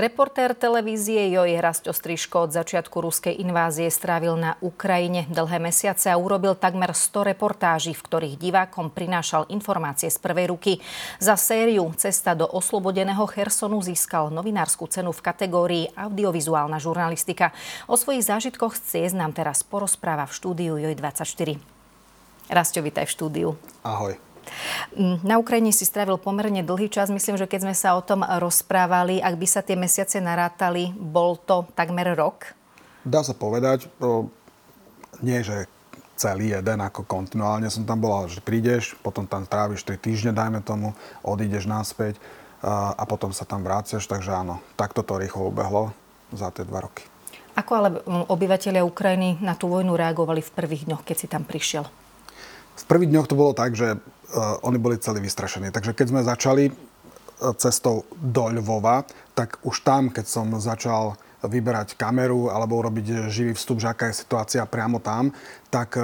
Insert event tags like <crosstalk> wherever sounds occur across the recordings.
Reportér televízie Joj Hrasto Striško od začiatku ruskej invázie strávil na Ukrajine dlhé mesiace a urobil takmer 100 reportáží, v ktorých divákom prinášal informácie z prvej ruky. Za sériu Cesta do oslobodeného Chersonu získal novinárskú cenu v kategórii audiovizuálna žurnalistika. O svojich zážitkoch z nám teraz porozpráva v štúdiu Joj 24. Rasto, vítaj v štúdiu. Ahoj. Mm, na Ukrajine si strávil pomerne dlhý čas. Myslím, že keď sme sa o tom rozprávali, ak by sa tie mesiace narátali, bol to takmer rok? Dá sa povedať, nie že celý jeden, ako kontinuálne som tam bol, ale že prídeš, potom tam tráviš 3 týždne, dajme tomu, odídeš naspäť a potom sa tam vráciaš, takže áno, takto to rýchlo ubehlo za tie dva roky. Ako ale obyvateľia Ukrajiny na tú vojnu reagovali v prvých dňoch, keď si tam prišiel? V prvých dňoch to bolo tak, že oni boli celí vystrašení. Takže keď sme začali uh, cestou do Lvova, tak už tam, keď som začal vyberať kameru alebo urobiť živý vstup, že aká je situácia priamo tam, tak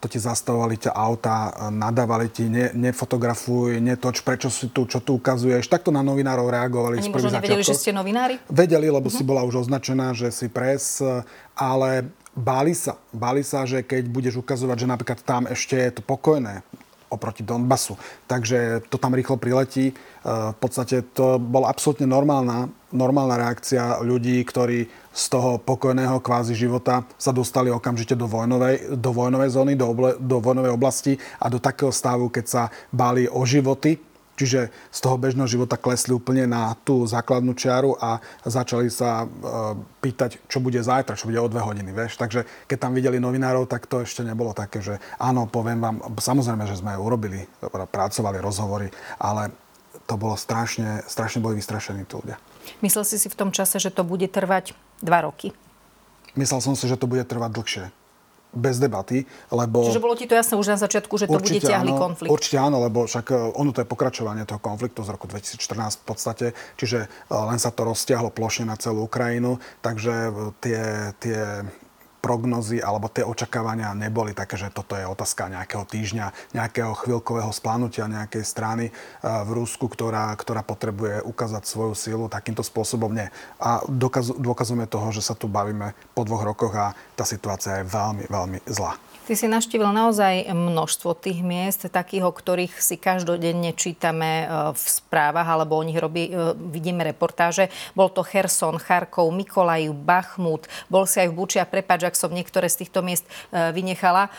to ti zastavovali ťa auta, nadávali ti, ne, nefotografuj, netoč, prečo si tu, čo tu ukazuješ. Takto na novinárov reagovali. Ani možno nevedeli, že ste novinári? Vedeli, lebo uh-huh. si bola už označená, že si pres, ale báli sa. Báli sa, že keď budeš ukazovať, že napríklad tam ešte je to pokojné oproti Donbasu. Takže to tam rýchlo priletí. E, v podstate to bola absolútne normálna, normálna reakcia ľudí, ktorí z toho pokojného kvázi života sa dostali okamžite do vojnovej, do vojnovej zóny, do, oble, do vojnovej oblasti a do takého stavu, keď sa báli o životy Čiže z toho bežného života klesli úplne na tú základnú čiaru a začali sa e, pýtať, čo bude zajtra, čo bude o dve hodiny. Vieš? Takže keď tam videli novinárov, tak to ešte nebolo také, že áno, poviem vám, samozrejme, že sme urobili, pracovali rozhovory, ale to bolo strašne, strašne boli vystrašení tí ľudia. Myslel si si v tom čase, že to bude trvať dva roky? Myslel som si, že to bude trvať dlhšie bez debaty, lebo... Čiže bolo ti to jasné už na začiatku, že to bude ťahlý áno, konflikt? Určite áno, lebo však e, ono to je pokračovanie toho konfliktu z roku 2014 v podstate, čiže e, len sa to roztiahlo plošne na celú Ukrajinu, takže e, tie, tie prognozy alebo tie očakávania neboli také, že toto je otázka nejakého týždňa, nejakého chvíľkového splánutia nejakej strany eh, v Rusku, ktorá, ktorá potrebuje ukázať svoju silu takýmto spôsobom. Nie. A dokaz, toho, že sa tu bavíme po dvoch rokoch a tá situácia je veľmi, veľmi zlá. Ty si naštívil naozaj množstvo tých miest, takých, o ktorých si každodenne čítame e, v správach, alebo o nich robí, e, vidíme reportáže. Bol to Herson, Charkov, Mikolajiv, Bachmut, bol si aj v Buči a prepáč, ak som niektoré z týchto miest e, vynechala.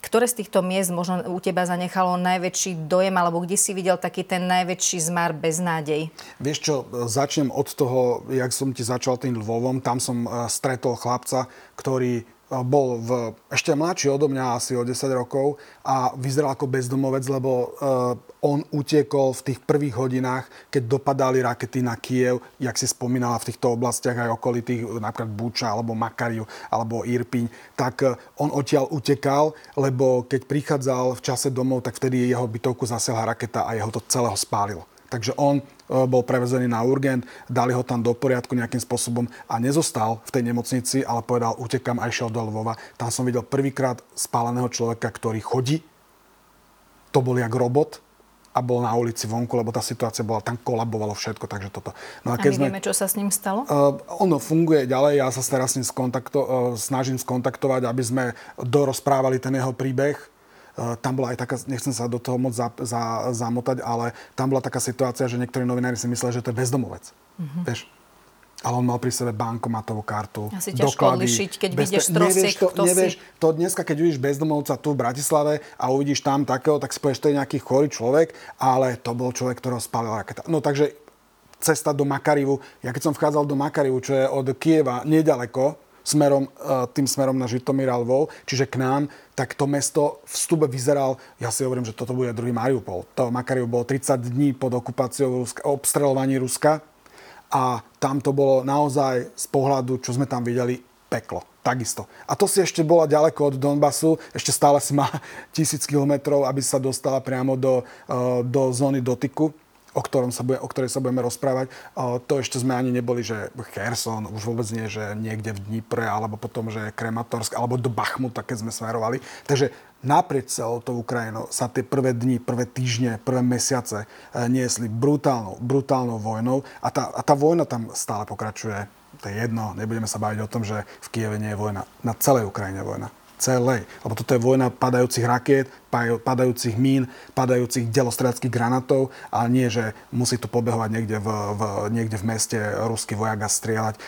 Ktoré z týchto miest možno u teba zanechalo najväčší dojem, alebo kde si videl taký ten najväčší zmar bez nádej? Vieš čo, začnem od toho, jak som ti začal tým Lvovom. Tam som stretol chlapca, ktorý bol v, ešte mladší odo mňa, asi o 10 rokov a vyzeral ako bezdomovec, lebo uh, on utiekol v tých prvých hodinách, keď dopadali rakety na Kiev, jak si spomínala v týchto oblastiach aj okolitých, napríklad Buča alebo Makariu alebo Irpiň, tak uh, on odtiaľ utekal, lebo keď prichádzal v čase domov, tak vtedy jeho bytovku zasiahla raketa a jeho to celého spálilo. Takže on bol prevezený na urgent, dali ho tam do poriadku nejakým spôsobom a nezostal v tej nemocnici, ale povedal, utekam a išiel do Lvova. Tam som videl prvýkrát spáleného človeka, ktorý chodí. To bol jak robot a bol na ulici vonku, lebo tá situácia bola, tam kolabovalo všetko, takže toto. No a, keď a my sme, vieme, čo sa s ním stalo? Uh, ono funguje ďalej, ja sa teraz s ním skontakto, uh, snažím skontaktovať, aby sme dorozprávali ten jeho príbeh Eh, tam bola aj taká, nechcem sa do toho moc za, za, zamotať, ale tam bola taká situácia, že niektorí novinári si mysleli, že to je bezdomovec. Mm-hmm. Vieš? Ale on mal pri sebe bankomatovú kartu, Asi ťažko odlišiť, keď bez... vidíš trosiek, to, kto nevieš, si... to dneska, keď vidíš bezdomovca tu v Bratislave a uvidíš tam takého, tak si povieš, to je nejaký chorý človek, ale to bol človek, ktorého spálila raketa. No takže cesta do Makarivu. Ja keď som vchádzal do Makarivu, čo je od Kieva nedaleko, smerom, e, tým smerom na Žitomír a Lvov, čiže k nám, tak to mesto v vstupe vyzeral, ja si hovorím, že toto bude druhý Mariupol. To Makariu bolo 30 dní pod okupáciou Ruska, obstrelovaní Ruska a tam to bolo naozaj z pohľadu, čo sme tam videli, peklo. Takisto. A to si ešte bola ďaleko od Donbasu, ešte stále si má <laughs> tisíc kilometrov, aby sa dostala priamo do, e, do zóny dotyku o, ktorom sa bude, o ktorej sa budeme rozprávať. To ešte sme ani neboli, že Kherson, už vôbec nie, že niekde v Dnipre, alebo potom, že Krematorsk, alebo do Bachmuta, keď sme smerovali. Takže naprieč celou tou Ukrajinou sa tie prvé dni, prvé týždne, prvé mesiace e, niesli brutálnou, brutálnou vojnou a tá, a tá vojna tam stále pokračuje. To je jedno, nebudeme sa baviť o tom, že v Kieve nie je vojna. Na celej Ukrajine je vojna celej. Lebo toto je vojna padajúcich rakiet, padajúcich mín, padajúcich delostredackých granátov, ale nie, že musí tu pobehovať niekde v, v, niekde v meste ruský vojak a strieľať. E,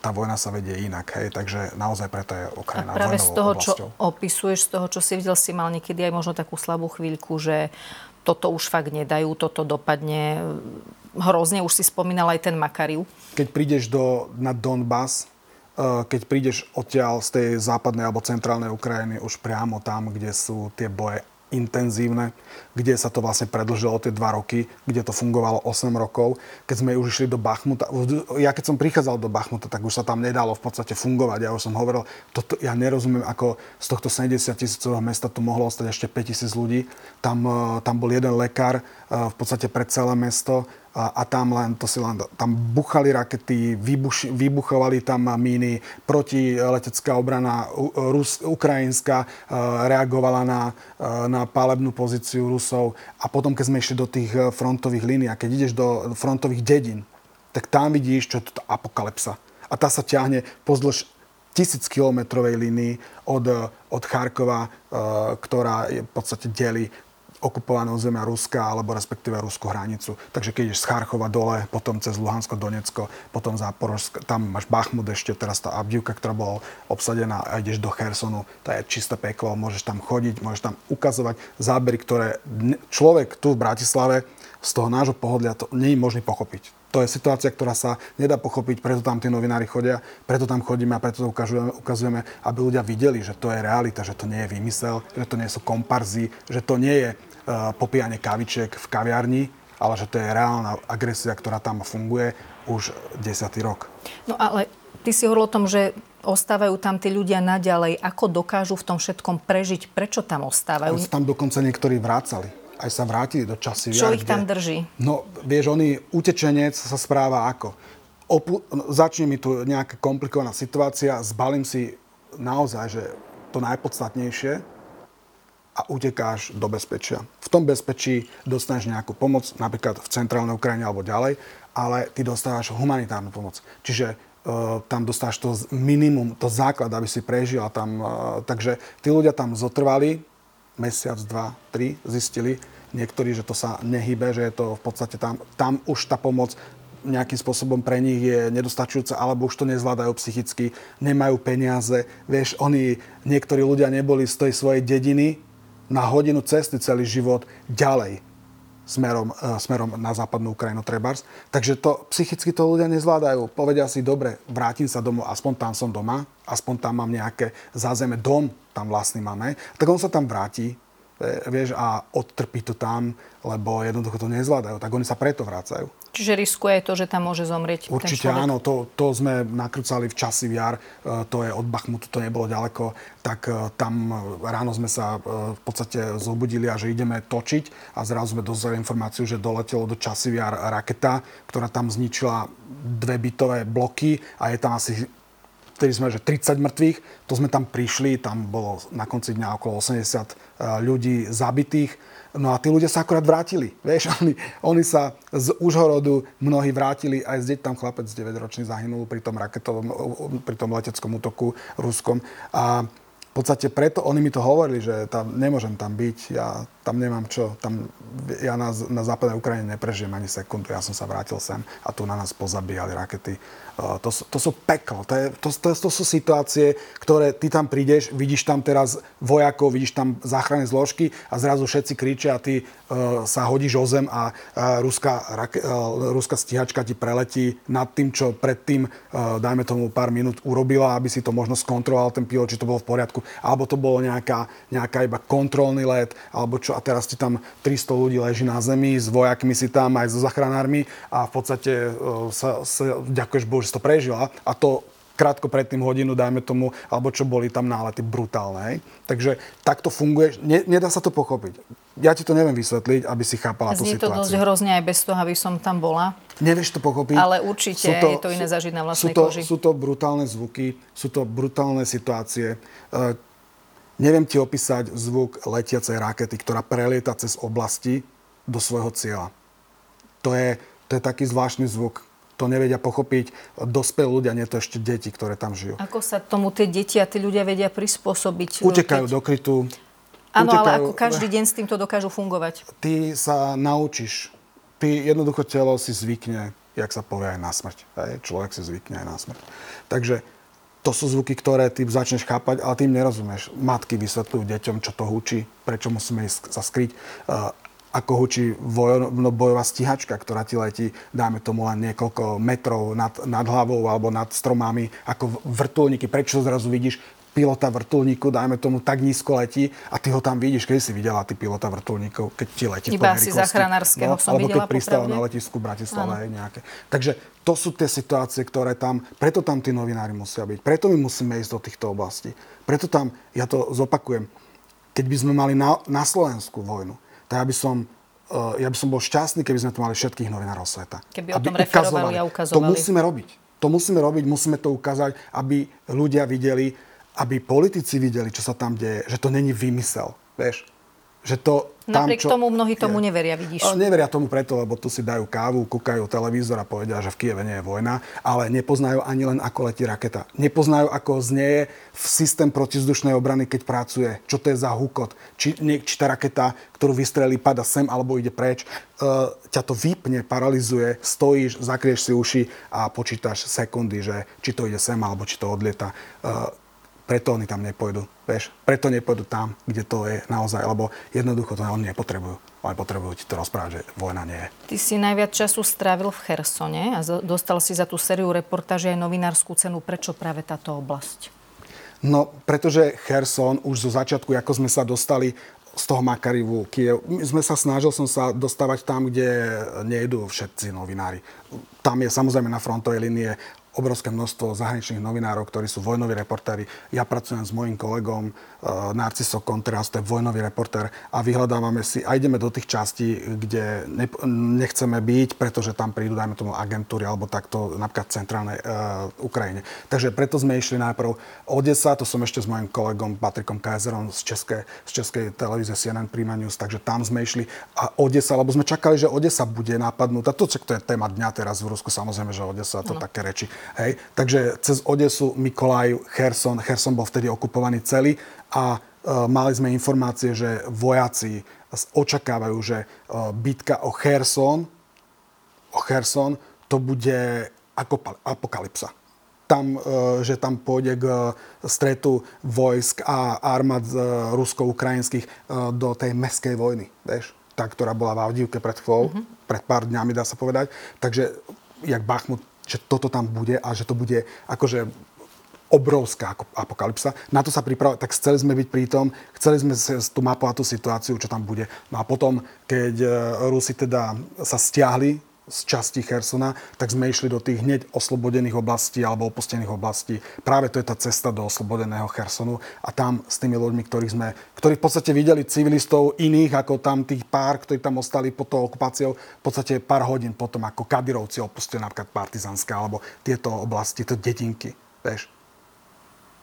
tá vojna sa vedie inak. Hej. Takže naozaj preto je Ukrajina A práve z toho, oblasťou. čo opisuješ, z toho, čo si videl, si mal niekedy aj možno takú slabú chvíľku, že toto už fakt nedajú, toto dopadne hrozne. Už si spomínal aj ten Makariu. Keď prídeš do, na Donbass, keď prídeš odtiaľ z tej západnej alebo centrálnej Ukrajiny už priamo tam, kde sú tie boje intenzívne, kde sa to vlastne predlžilo tie dva roky, kde to fungovalo 8 rokov. Keď sme už išli do Bachmuta, ja keď som prichádzal do Bachmuta, tak už sa tam nedalo v podstate fungovať. Ja už som hovoril, toto, ja nerozumiem, ako z tohto 70 tisícového mesta tu mohlo ostať ešte 5 tisíc ľudí. Tam, eh, tam bol jeden lekár eh, v podstate pre celé mesto a, a tam len, to si len, tam buchali rakety, vybuš, vybuchovali tam míny, protiletecká obrana Rus, ukrajinská e, reagovala na, e, na pálebnú pozíciu Rusov a potom, keď sme išli do tých e, frontových línií a keď ideš do frontových dedín, tak tam vidíš, čo je to apokalypsa. A tá sa ťahne pozdĺž tisíc kilometrovej línii od, od Charkova, ktorá je v podstate delí okupované územia Ruska alebo respektíve ruskú hranicu. Takže keď ideš z Charchova dole, potom cez Luhansko, Donecko, potom Záporožsk, tam máš Bachmut ešte, teraz tá Abdivka, ktorá bola obsadená a ideš do Chersonu, to je čisté peklo, môžeš tam chodiť, môžeš tam ukazovať zábery, ktoré človek tu v Bratislave z toho nášho pohodlia to nie je možný pochopiť. To je situácia, ktorá sa nedá pochopiť, preto tam tí novinári chodia, preto tam chodíme a preto to ukazujeme, ukazujeme, aby ľudia videli, že to je realita, že to nie je výmysel, že to nie sú komparzy, že to nie je popíjanie kavičiek v kaviarni, ale že to je reálna agresia, ktorá tam funguje už desiatý rok. No ale ty si hovoril o tom, že ostávajú tam tí ľudia naďalej. Ako dokážu v tom všetkom prežiť? Prečo tam ostávajú? Tam dokonca niektorí vrácali. Aj sa vrátili do časy. Čo ich tam drží? No, vieš, oni, utečenec sa správa ako? Opu- začne mi tu nejaká komplikovaná situácia, zbalím si naozaj, že to najpodstatnejšie, a utekáš do bezpečia. V tom bezpečí dostaneš nejakú pomoc, napríklad v centrálnej Ukrajine alebo ďalej, ale ty dostávaš humanitárnu pomoc. Čiže uh, tam dostávaš to minimum, to základ, aby si prežil. Tam, uh, takže tí ľudia tam zotrvali mesiac, dva, tri, zistili niektorí, že to sa nehybe, že je to v podstate tam, tam už tá pomoc nejakým spôsobom pre nich je nedostačujúca, alebo už to nezvládajú psychicky, nemajú peniaze. Vieš, oni, niektorí ľudia neboli z tej svojej dediny, na hodinu cesty celý život ďalej smerom, uh, smerom na západnú Ukrajinu Trebars. Takže to psychicky to ľudia nezvládajú. Povedia si, dobre, vrátim sa domov, aspoň tam som doma, aspoň tam mám nejaké zázeme, dom tam vlastný máme. Tak on sa tam vráti, vieš, a odtrpí to tam, lebo jednoducho to nezvládajú. Tak oni sa preto vrácajú. Čiže riskuje to, že tam môže zomrieť Určite ten áno, to, to sme nakrúcali v časi viar, e, to je od Bachmutu, to nebolo ďaleko, tak e, tam ráno sme sa e, v podstate zobudili a že ideme točiť a zrazu sme dozreli informáciu, že doletelo do časi viar raketa, ktorá tam zničila dve bytové bloky a je tam asi vtedy sme, že 30 mŕtvych, to sme tam prišli, tam bolo na konci dňa okolo 80 ľudí zabitých No a tí ľudia sa akorát vrátili. Vieš, <laughs> oni, oni sa z Užhorodu mnohí vrátili, aj z tam chlapec 9-ročný zahynul pri tom raketovom, pri tom leteckom útoku ruskom. A v podstate preto oni mi to hovorili, že tam nemôžem tam byť, ja tam nemám čo, tam, ja na, na západnej Ukrajine neprežijem ani sekundu, ja som sa vrátil sem a tu na nás pozabíjali rakety. Uh, to, to sú peklo, to, je, to, to, to sú situácie, ktoré ty tam prídeš, vidíš tam teraz vojakov, vidíš tam záchranné zložky a zrazu všetci kričia a ty uh, sa hodíš o zem a uh, ruská, rake, uh, ruská stíhačka ti preletí nad tým, čo predtým, uh, dajme tomu pár minút urobila, aby si to možno skontroloval ten pilot, či to bolo v poriadku, alebo to bolo nejaká, nejaká iba kontrolný let, alebo čo a teraz ti tam 300 ľudí leží na zemi, s vojakmi si tam, aj so zachránármi a v podstate uh, sa, sa ďakuješ Bohu, že si to prežila a to krátko predtým hodinu, dajme tomu, alebo čo boli tam nálety brutálne. Hej? Takže takto funguje, ne, nedá sa to pochopiť. Ja ti to neviem vysvetliť, aby si chápala Znie tú situáciu. to dosť hrozne aj bez toho, aby som tam bola. Nevieš to pochopiť. Ale určite to, je to iné zažiť na vlastnej sú to, koži. Sú to brutálne zvuky, sú to brutálne situácie. Uh, neviem ti opísať zvuk letiacej rakety, ktorá prelieta cez oblasti do svojho cieľa. To je, to je taký zvláštny zvuk, to nevedia pochopiť dospelí ľudia, nie to ešte deti, ktoré tam žijú. Ako sa tomu tie deti a tí ľudia vedia prispôsobiť? Utekajú keď... do krytu. Áno, ale ako každý deň s týmto dokážu fungovať? Ty sa naučíš. Ty jednoducho telo si zvykne, jak sa povie aj na smrť. Hej? Človek si zvykne aj na smrť. Takže to sú zvuky, ktoré ty začneš chápať, ale tým nerozumieš. Matky vysvetľujú deťom, čo to hučí, prečo musíme ísť sa skryť ako hučí no, bojová stíhačka, ktorá ti letí, dáme tomu len niekoľko metrov nad, nad hlavou alebo nad stromami, ako vrtulníky. Prečo zrazu vidíš pilota vrtulníku, dajme tomu, tak nízko letí a ty ho tam vidíš. Keď si videla ty pilota vrtulníkov, keď ti letí Iba si záchranárskeho no, som alebo videla keď pristáva na letisku Bratislava aj nejaké. Takže to sú tie situácie, ktoré tam, preto tam tí novinári musia byť. Preto my musíme ísť do týchto oblastí. Preto tam, ja to zopakujem, keď by sme mali na, na Slovensku vojnu, tak ja by som uh, ja by som bol šťastný, keby sme tu mali všetkých novinárov sveta. Keby o tom referovali a ukazovali. To musíme robiť. To musíme robiť, musíme to ukázať, aby ľudia videli, aby politici videli, čo sa tam deje, že to není vymysel. Vieš? Že to tam, Napriek čo, tomu mnohí tomu je, neveria, vidíš. Neveria tomu preto, lebo tu si dajú kávu, kúkajú televízor a povedia, že v Kieve nie je vojna, ale nepoznajú ani len, ako letí raketa. Nepoznajú, ako znieje v systém protizdušnej obrany, keď pracuje. Čo to je za hukot. Či, nie, či tá raketa, ktorú vystrelí, pada sem alebo ide preč. Uh, ťa to vypne, paralizuje, stojíš, zakrieš si uši a počítaš sekundy, že či to ide sem alebo či to odlieta. Uh, preto oni tam nepôjdu. Vieš, preto nepôjdu tam, kde to je naozaj, lebo jednoducho to oni nepotrebujú. Oni potrebujú ti to rozprávať, že vojna nie je. Ty si najviac času strávil v Chersone a dostal si za tú sériu reportáže aj novinárskú cenu. Prečo práve táto oblasť? No, pretože Cherson už zo začiatku, ako sme sa dostali z toho Makarivu, Kiev, my sme sa snažil som sa dostávať tam, kde nejdú všetci novinári. Tam je samozrejme na frontovej linie obrovské množstvo zahraničných novinárov, ktorí sú vojnoví reportéri. Ja pracujem s mojim kolegom Narciso Contreras, to je vojnový reportér a vyhľadávame si a ideme do tých častí, kde ne, nechceme byť, pretože tam prídu, dajme tomu, agentúry alebo takto napríklad v centrálnej uh, Ukrajine. Takže preto sme išli najprv Odesa, to som ešte s mojim kolegom Patrikom Kaiserom z Českej, z Českej televízie CNN Prima News, takže tam sme išli a Odesa, lebo sme čakali, že Odesa bude napadnúť. A to, to je téma dňa teraz v Rusku, samozrejme, že Odesa, to no. také reči. Hej? Takže cez Odesu, Mikolaj, Kherson, Kherson bol vtedy okupovaný celý a e, mali sme informácie, že vojaci očakávajú, že e, bitka o Kherson, o Kherson, to bude ako apokalypsa. Tam, e, že tam pôjde k stretu vojsk a armád rusko-ukrajinských do tej meskej vojny, vieš? Tá, ktorá bola v Avdívke pred chvíľou, mm-hmm. pred pár dňami, dá sa povedať. Takže, jak Bachmut že toto tam bude a že to bude akože obrovská apokalypsa. Na to sa pripravovať, tak chceli sme byť pri tom, chceli sme tú mapovať tú situáciu, čo tam bude. No a potom, keď e, Rusi teda sa stiahli z časti Chersona, tak sme išli do tých hneď oslobodených oblastí alebo opustených oblastí. Práve to je tá cesta do oslobodeného Chersonu a tam s tými ľuďmi, ktorých sme, ktorí v podstate videli civilistov iných ako tam tých pár, ktorí tam ostali pod tou okupáciou, v podstate pár hodín potom ako Kadirovci opustili napríklad Partizanské alebo tieto oblasti, to dedinky, vieš.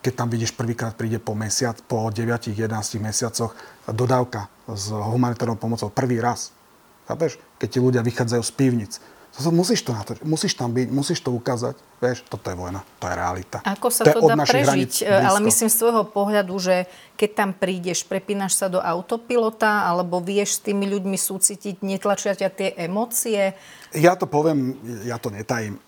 Keď tam vidíš prvýkrát príde po mesiac, po 9-11 mesiacoch dodávka s humanitárnou pomocou prvý raz Chápeš? Keď ti ľudia vychádzajú z pivnic. To, musíš to natočiť, musíš tam byť, musíš to ukázať. Vieš, toto je vojna, to je realita. Ako sa to, to dá prežiť? Ale myslím z tvojho pohľadu, že keď tam prídeš, prepínaš sa do autopilota, alebo vieš s tými ľuďmi súcitiť, netlačia ťa tie emócie? Ja to poviem, ja to netajím.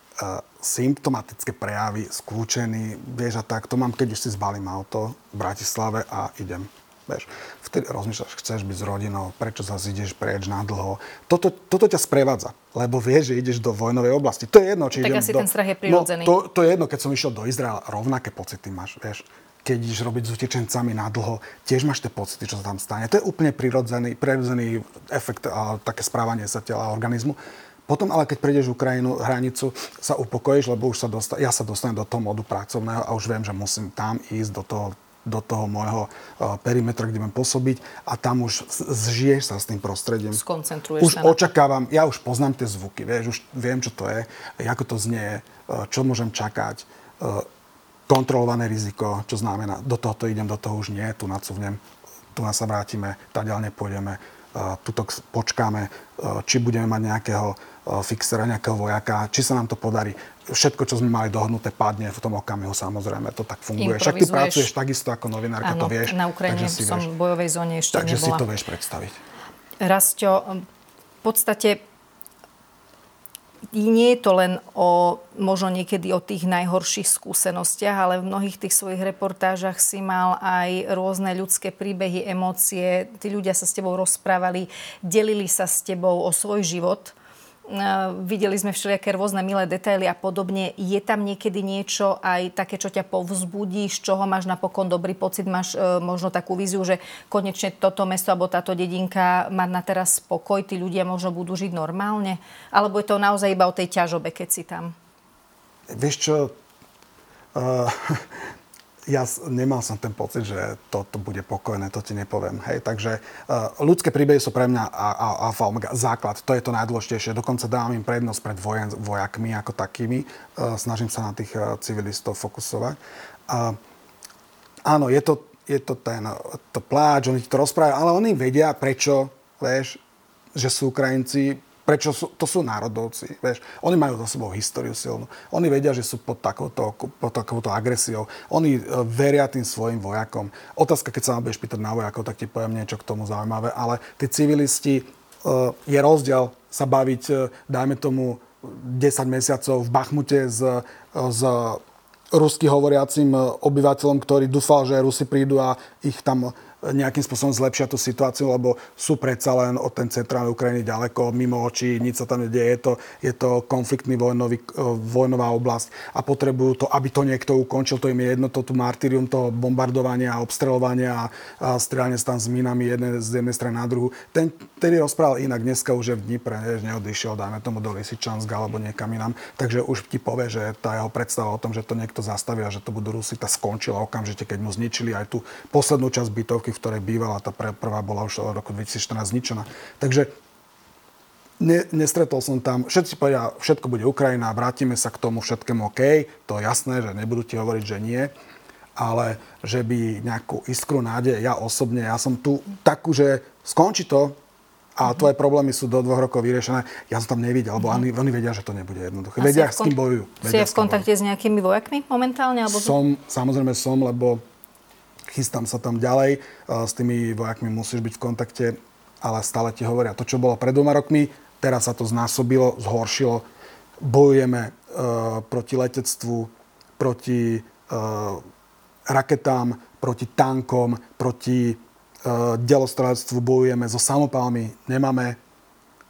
Symptomatické prejavy, skľúčený, vieš a tak, to mám, keď už si zbalím auto v Bratislave a idem Vieš, vtedy rozmýšľaš, chceš byť s rodinou, prečo zase ideš preč na dlho. Toto, toto ťa sprevádza, lebo vieš, že ideš do vojnovej oblasti. To je jedno, či tak idem asi do... ten strach je prirodzený. No, to, to je jedno, keď som išiel do Izraela, rovnaké pocity máš, vieš. Keď ideš robiť s utečencami na dlho, tiež máš tie pocity, čo sa tam stane. To je úplne prirodzený, prirodzený efekt a také správanie sa tela a organizmu. Potom ale keď prejdeš Ukrajinu, hranicu, sa upokojíš, lebo už sa dosta- ja sa dostanem do toho modu pracovného a už viem, že musím tam ísť do toho do toho môjho uh, perimetra, kde budem pôsobiť a tam už zžiješ sa s tým prostredím. Skoncentruješ už sa. Už očakávam, ja už poznám tie zvuky, vieš, už viem, čo to je, ako to znie, uh, čo môžem čakať, uh, kontrolované riziko, čo znamená, do tohoto idem, do toho už nie, tu nacuvnem, tu sa vrátime, ďalej nepôjdeme, tuto počkáme, či budeme mať nejakého fixera, nejakého vojaka, či sa nám to podarí. Všetko, čo sme mali dohodnuté, padne v tom okamihu, samozrejme, to tak funguje. Však ty pracuješ takisto ako novinárka, to vieš. na Ukrajine si som v bojovej zóne ešte takže nebola. si to vieš predstaviť. Rasťo, v podstate nie je to len o, možno niekedy o tých najhorších skúsenostiach, ale v mnohých tých svojich reportážach si mal aj rôzne ľudské príbehy, emócie. Tí ľudia sa s tebou rozprávali, delili sa s tebou o svoj život. Videli sme všelijaké rôzne milé detaily a podobne. Je tam niekedy niečo aj také, čo ťa povzbudí, z čoho máš napokon dobrý pocit, máš e, možno takú víziu, že konečne toto mesto alebo táto dedinka má na teraz spokoj, tí ľudia možno budú žiť normálne? Alebo je to naozaj iba o tej ťažobe, keď si tam? Vieš čo, uh, <laughs> ja nemal som ten pocit, že toto bude pokojné, to ti nepoviem. Hej, takže uh, ľudské príbehy sú pre mňa alfa omega, základ, to je to najdôležitejšie. Dokonca dávam im prednosť pred vojen, vojakmi ako takými. Uh, snažím sa na tých uh, civilistov fokusovať. Uh, áno, je to, je to ten to pláč, oni ti to rozprávajú, ale oni vedia, prečo, vieš, že sú Ukrajinci, Prečo sú, to sú národovci, vieš. Oni majú za sebou históriu silnú. Oni vedia, že sú pod takouto, pod takouto agresiou. Oni e, veria tým svojim vojakom. Otázka, keď sa ma budeš pýtať na vojakov, tak ti poviem niečo k tomu zaujímavé. Ale tí civilisti, e, je rozdiel sa baviť, e, dajme tomu, 10 mesiacov v Bachmute s, s rusky hovoriacim obyvateľom, ktorý dúfal, že Rusi prídu a ich tam nejakým spôsobom zlepšia tú situáciu, lebo sú predsa len od ten centrálnej Ukrajiny ďaleko, mimo očí, nič sa tam nedieje. Je to, je to konfliktný vojnový, e, vojnová oblasť a potrebujú to, aby to niekto ukončil. To im je jedno, to tu martyrium toho bombardovania, obstrelovania a, a strieľanie tam s minami jedne, z jednej strany na druhú. Ten, tedy rozprával inak, dneska už je v Dnipre, než neodišiel, dajme tomu do Lisičanska alebo niekam inám. Takže už ti povie, že tá jeho predstava o tom, že to niekto zastaví a že to budú Rusi, tá skončila okamžite, keď mu zničili aj tú poslednú časť bytovky, v ktorej bývala. Tá prvá bola už od roku 2014 zničená. Takže ne, nestretol som tam, všetci povedia, všetko bude Ukrajina, vrátime sa k tomu všetkému OK, to je jasné, že nebudú ti hovoriť, že nie, ale že by nejakú iskru nádej, ja osobne, ja som tu takú, že skončí to, a mm-hmm. tvoje problémy sú do dvoch rokov vyriešené. Ja som tam nevidel, lebo oni, oni vedia, že to nebude jednoduché. A vedia, s kým bojujú. Si je v kontakte s nejakými vojakmi momentálne? Alebo... Som, samozrejme som, lebo chystám sa tam ďalej, s tými vojakmi musíš byť v kontakte, ale stále ti hovoria to, čo bolo pred dvoma rokmi, teraz sa to znásobilo, zhoršilo. Bojujeme uh, proti letectvu, proti uh, raketám, proti tankom, proti uh, delostrelectvu, bojujeme so samopálmi, nemáme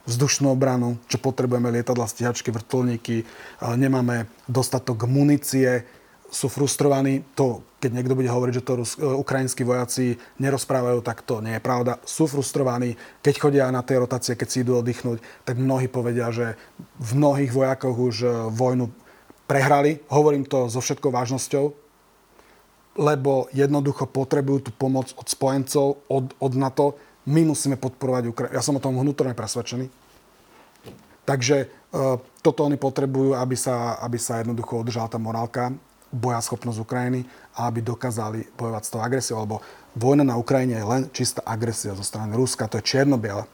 vzdušnú obranu, čo potrebujeme lietadla, stíhačky, vrtulníky, nemáme dostatok munície, sú frustrovaní. To, keď niekto bude hovoriť, že to Rus- e, ukrajinskí vojaci nerozprávajú, tak to nie je pravda. Sú frustrovaní. Keď chodia na tie rotácie, keď si idú oddychnúť, tak mnohí povedia, že v mnohých vojakoch už e, vojnu prehrali. Hovorím to so všetkou vážnosťou, lebo jednoducho potrebujú tú pomoc od spojencov, od, od NATO. My musíme podporovať Ukrajinu. Ja som o tom vnútorne presvedčený. Takže e, toto oni potrebujú, aby sa, aby sa jednoducho udržala tá morálka bojaschopnosť Ukrajiny a aby dokázali bojovať s tou agresiou, lebo vojna na Ukrajine je len čistá agresia zo strany Ruska, to je čierno-biele.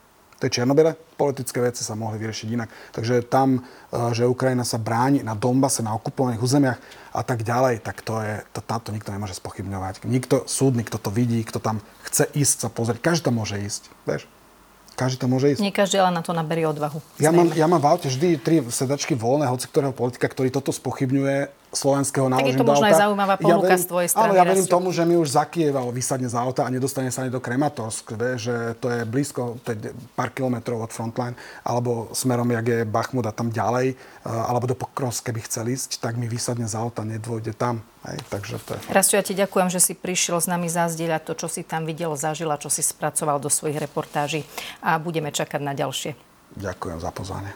To je čierno politické veci sa mohli vyriešiť inak. Takže tam, e, že Ukrajina sa bráni na Donbase, na okupovaných územiach a tak ďalej, tak to je, to, táto nikto nemôže spochybňovať. Nikto, súdny, kto to vidí, kto tam chce ísť sa pozrieť, každý tam môže ísť, vieš. Každý tam môže ísť. Nie každý ale na to naberie odvahu. Ja mám, ja mám v aute vždy tri sedačky voľné, hoci ktorého politika, ktorý toto spochybňuje, slovenského naložím Tak je to možno aj zaujímavá ponuka ja verím, z tvojej strany. Áno, ja verím tomu, že mi už za Kieva vysadne z auta a nedostane sa ani do Krematorsk, vie, že to je blízko, to je pár kilometrov od Frontline, alebo smerom, jak je Bachmut a tam ďalej, eh, alebo do Pokrovsk, keby chcel ísť, tak mi vysadne z auta, nedvojde tam. Hej, takže to je... Rastio, ja ti ďakujem, že si prišiel s nami zazdieľať to, čo si tam videl, zažila, čo si spracoval do svojich reportáží a budeme čakať na ďalšie. Ďakujem za pozvanie.